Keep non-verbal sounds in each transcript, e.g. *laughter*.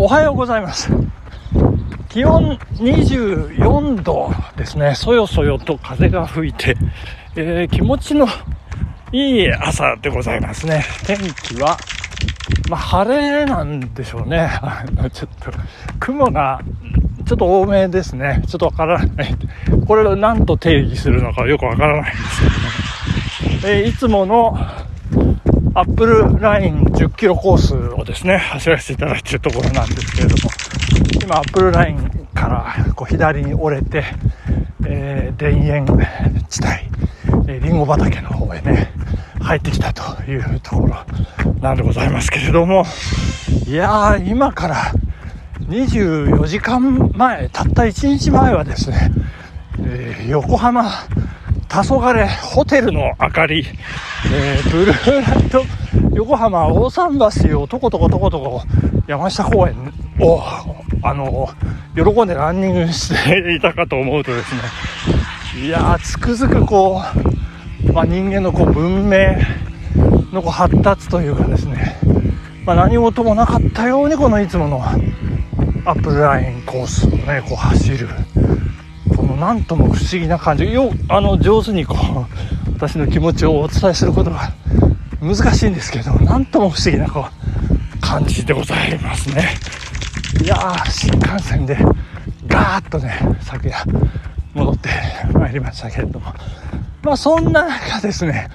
おはようございます。気温24度ですね。そよそよと風が吹いて、えー気持ちのいい朝でございますね。天気は、まあ、晴れなんでしょうね。あのちょっと、雲が、ちょっと多めですね。ちょっとわからない。これを何と定義するのかよくわからないんですけどね。えーいつものアップルライン10キロコースをですね、走らせていただいているところなんですけれども、今アップルラインからこう左に折れて、えー田園地帯、えーリンゴ畑の方へね、入ってきたというところなんでございますけれども、いやー、今から24時間前、たった1日前はですね、えー横浜黄昏ホテルの明かり、えーブルーライト横浜大桟橋をとことことことこ山下公園をあの喜んでランニングしていたかと思うとですね。いやつくづくこう、まあ、人間のこう文明のこう発達というかですね、まあ、何事もなかったようにこのいつものアップルラインコースをねこう走る。なんとも不思議な感じ。よあの上手にこう *laughs* 私の気持ちをお伝えすることが難しいんですけどなんとも不思議なこう感じでございますね。いやー新幹線でガーッとね昨夜戻ってまいりましたけれども。まあそんな中ですね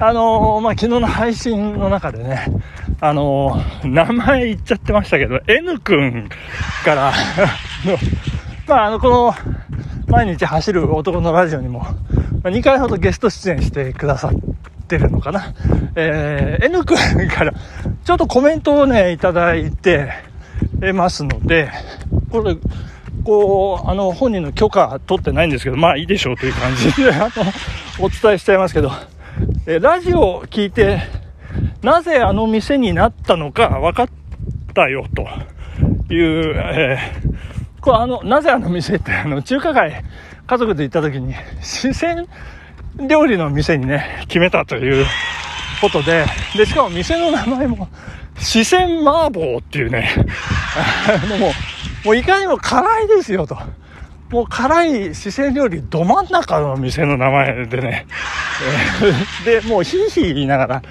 あのーまあ昨日の配信の中でねあのー名前言っちゃってましたけど N 君からのまああのこの毎日走る男のラジオにも、まあ2回ほどゲスト出演してくださってるのかな。えー、N 君からちょっとコメントをね、いただいてますので、これ、こう、あの、本人の許可取ってないんですけど、まあいいでしょうという感じで、*laughs* あの、お伝えしちゃいますけど、えラジオを聞いて、なぜあの店になったのか分かったよ、という、えーこれあの、なぜあの店って、あの、中華街、家族で行った時に、四川料理の店にね、決めたということで、で、しかも店の名前も、四川麻婆っていうね、もう、もういかにも辛いですよと。もう辛い四川料理ど真ん中の店の名前でね、で、もうヒーヒー言いながら、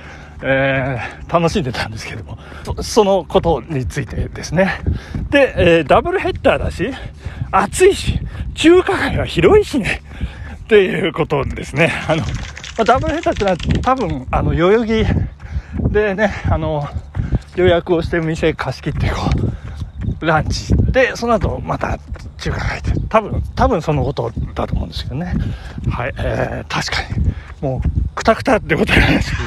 えー楽しんでたんですけども、そのことについてですね。で、えーダブルヘッダーだし、暑いし、中華街は広いしね、っていうことですね。あの、まダブルヘッダーってのは多分、あの、代々木でね、あの、予約をして店貸し切ってこう、ランチ。で、その後また中華街って、多分、多分そのことだと思うんですけどね。はい、えー、確かに、もう、くたくたってことなんですけど、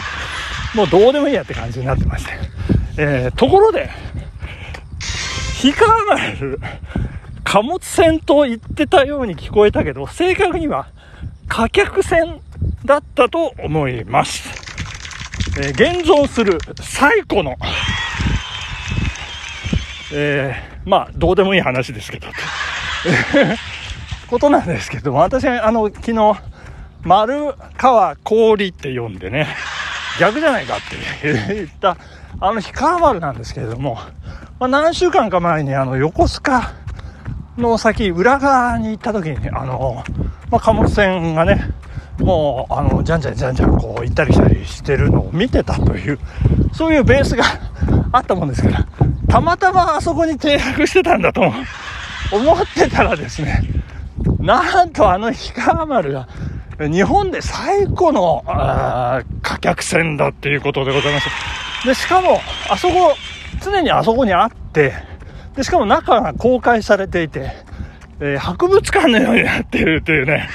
もうどうでもいいやって感じになってまして。えー、ところで、氷川丸、貨物船と言ってたように聞こえたけど、正確には貨客船だったと思います。えー現存する最古の、えーまあ、どうでもいい話ですけど、*laughs* ことなんですけども、私、あの、昨日、丸川氷って読んでね、逆じゃないかって。*laughs* 言った、あの、氷川丸なんですけれども、まあ、何週間か前に、あの、横須賀の先、裏側に行った時に、あの、まあ、貨物船がね、もう、あの、じゃんじゃんじゃんじゃん、こう、行ったり来たりしてるのを見てたという、そういうベースが *laughs* あったもんですから、たまたまあそこに停泊してたんだと思ってたらですね、なんとあの氷川丸が、日本で最古の、あ貨客船だっていうことでございます。で、しかも、あそこ、常にあそこにあって、で、しかも中が公開されていて、えー博物館のようになっているというね、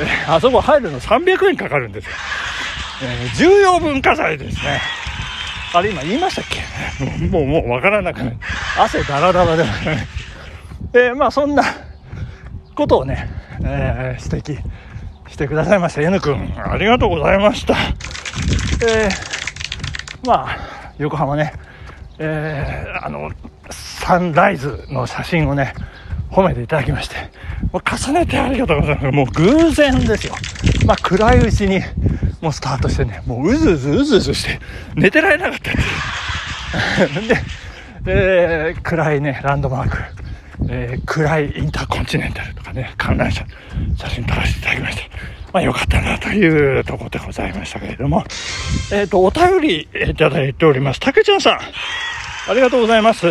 えーあそこ入るの300円かかるんですよ。えー重要文化財ですね。あれ今言いましたっけ？*laughs* もう、もうわからなくなる。汗だらだらでもない。えーまあそんなことをね、えー指摘してくださいました。N 君、ありがとうございました。えーまあ、横浜ね、えーあの、サンライズの写真をね、褒めていただきまして、もう重ねてありがとうございます。もう偶然ですよ。まあ、暗いうちに、もうスタートしてね、もううずうずうずうずして、寝てられなかった。*laughs* で、えー、暗いね、ランドマーク、えー、暗いインターコンチネンタルとかね、観覧車、写真撮らせていただきました。まあよかったなというところでございましたけれども、えっ、ー、と、お便りいただいております。たけちゃんさん、ありがとうございます。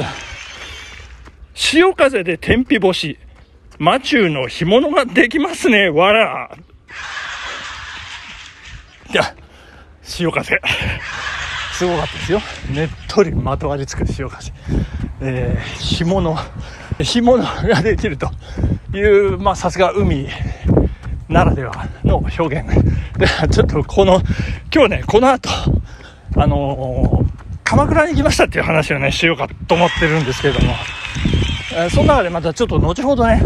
潮風で天日干し、マチューの干物ができますね、わら。いや、潮風。すごかったですよ。ねっとりまとわりつく潮風。えー、干物、干物ができるという、まあさすが海ならではの表現。で、ちょっとこの、今日ね、この後、あのー、鎌倉に行きましたっていう話をね、しようかと思ってるんですけれども、えー、その中でまたちょっと後ほどね、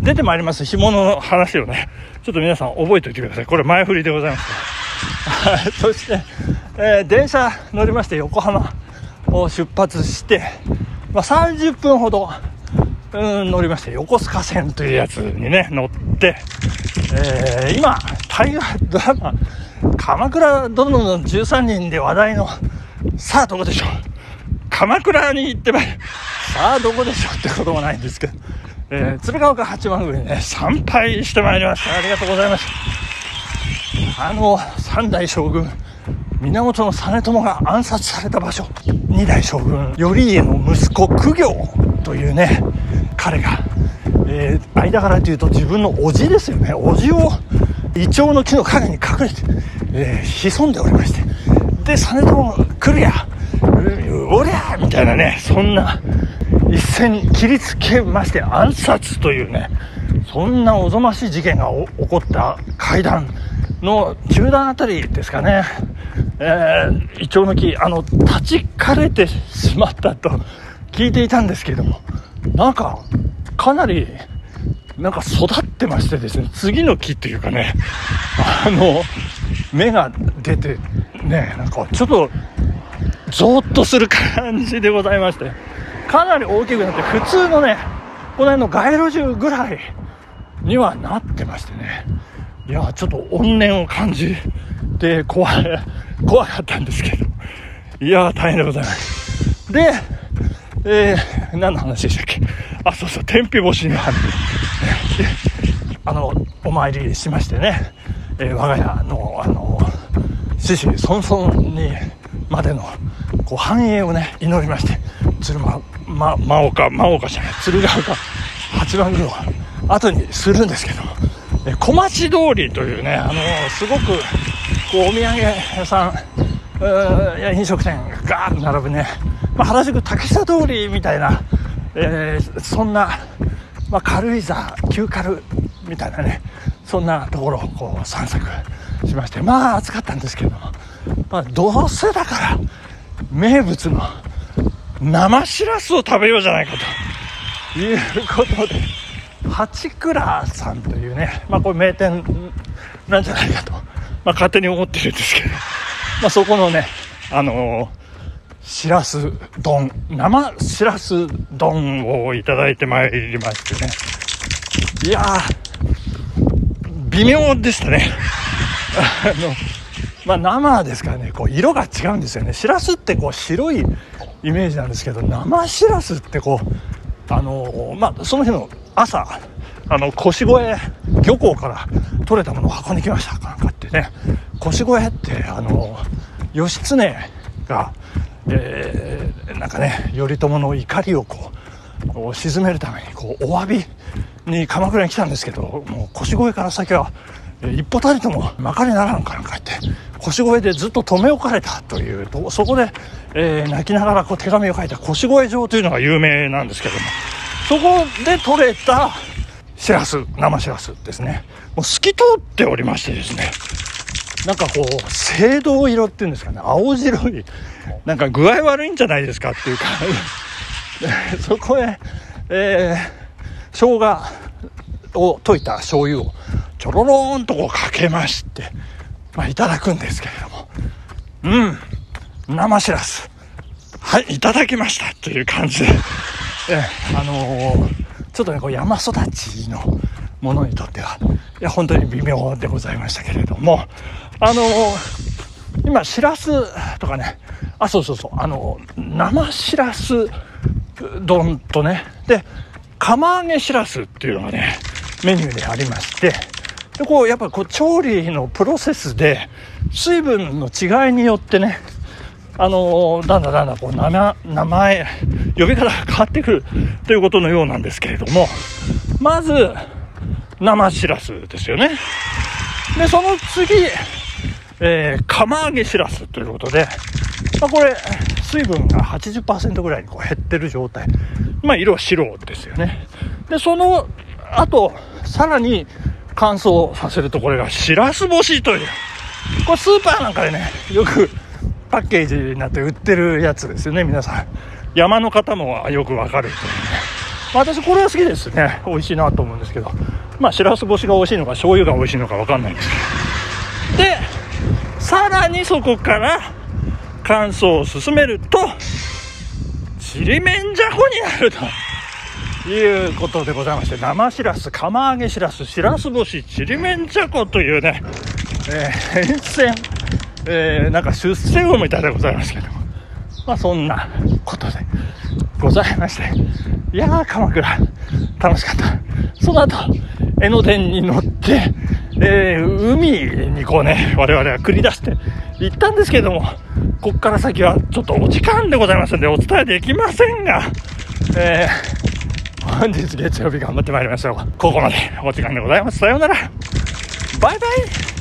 出てまいります干物の話をね、ちょっと皆さん覚えておいてください。これ前振りでございます。*laughs* そして、えー、電車乗りまして横浜を出発して、まあ、30分ほど、うん、乗りまして、横須賀線というやつにね、乗って、えー、今、大河ドラマ、鎌倉殿の13人で話題の、さあどこでしょう？鎌倉に行ってまいさあどこでしょうってこともないんですけど、えー、鶴岡八幡宮にね、参拝してまいりました。ありがとうございます。あの、三代将軍、源実朝が暗殺された場所、二代将軍、頼家の息子、公暁というね、彼が、えー、間柄というと自分の叔父ですよね。叔父をイチョウの木の陰に隠れて、えー、潜んでおりまして。で、実朝来るや、おりゃみたいなね、そんな、一斉に切りつけまして暗殺というね、そんなおぞましい事件が起こった階段の中段あたりですかね。えー、イチョウの木、あの、立ち枯れてしまったと聞いていたんですけれども、なんか、かなり、なんか育ってましてですね、次の木っていうかね、あの、芽が出て、ね、なんかちょっと、ゾーッとする感じでございまして、かなり大きくなって、普通のね、この辺の街路樹ぐらいにはなってましてね、いや、ちょっと怨念を感じて怖い、怖かったんですけど、いや、大変でございます。で、えー、何の話でしたっけ？あ、そうそう、天日干しの話。*laughs* あの、お参りしましてね、えー、我が家の、あの、獅子々孫にまでの、こう、繁栄をね、祈りまして、鶴間、ま、真岡、真岡じゃない、鶴岡八幡宮を後にするんですけど、え小町通りというね、あのすごく、こう、お土産屋さん、や飲食店がガーッと並ぶね、まあ、原宿竹下通りみたいな、え？ー、そんな、まあ、軽井沢、旧軽みたいなね、そんなところをこう散策しまして、まあ暑かったんですけども、まあ、どうせだから、名物の生しらすを食べようじゃないかということで、八倉さんというね、まあこれ名店なんじゃないかと、まあ勝手に思ってるんですけど、まあそこのね、あのー、しらす丼、生しらす丼をいただいてまいりましてね。いやー、微妙でしたね。*laughs* あの、まあ生ですからね、こう色が違うんですよね。しらすってこう白いイメージなんですけど、生しらすってこう、あのまあ、その日の朝、あの、腰越漁港から取れたものを運んできました。なんかってね。腰越って、あの義経が、えー、なんかね、頼朝の怒りをこう、沈めるために、こう、お詫びに鎌倉に来たんですけど、もう腰越から先は、一歩たりともまかりならんかなんかって、腰越でずっと留め置かれたというと、そこで、えー、泣きながらこう手紙を書いた腰越城というのが有名なんですけども、そこで取れたしらす、生しらすですね。もう透き通っておりましてですね、なんかこう、青銅色っていうんですかね、青白い、なんか具合悪いんじゃないですかっていうか。*laughs* そこへ、えー、生姜を溶いた醤油をちょろろーんとこうかけまして、まあ、いただくんですけれども、うん、生しらす。はい、いただきましたという感じで、えあのー、ちょっとね、こう山育ちのものにとっては、いや、本当に微妙でございましたけれども、あの、今、しらすとかね、あ、そうそうそう、あの、生しらす丼とね、で、釜揚げしらすっていうのがね、メニューでありまして、で、こう、やっぱこう、調理のプロセスで、水分の違いによってね、あのだんだんだんだんこう名名前、呼び方が変わってくるということのようなんですけれども、まず、生しらすですよね。で、その次、えー、釜揚げしらすということで、まあ、これ、水分が80%ぐらいにこう減ってる状態。まあ、色白ですよね。で、その後、さらに乾燥させると、これがしらす干しという。これスーパーなんかでね、よくパッケージになって売ってるやつですよね、皆さん。山の方もよくわかるね。私これは好きですね。美味しいなと思うんですけど。まあ、しらす干しが美味しいのか、醤油が美味しいのかわかんないんですけど。で、さらにそこから乾燥を進めると、ちりめんじゃこになるということでございまして、生しらす、釜揚げしらす、しらす干し、ちりめんじゃこというね、えー、変遷、えー、なんか出世魚みたいでございますけども、まあそんなことでございまして、いやー、鎌倉、楽しかった。その後、江ノ電に乗って、えー、海にこうね、我々は繰り出して行ったんですけども、こっから先はちょっとお時間でございますんでお伝えできませんが、えー、本日月曜日頑張ってまいりましょう。ここまでお時間でございます。さようなら。バイバイ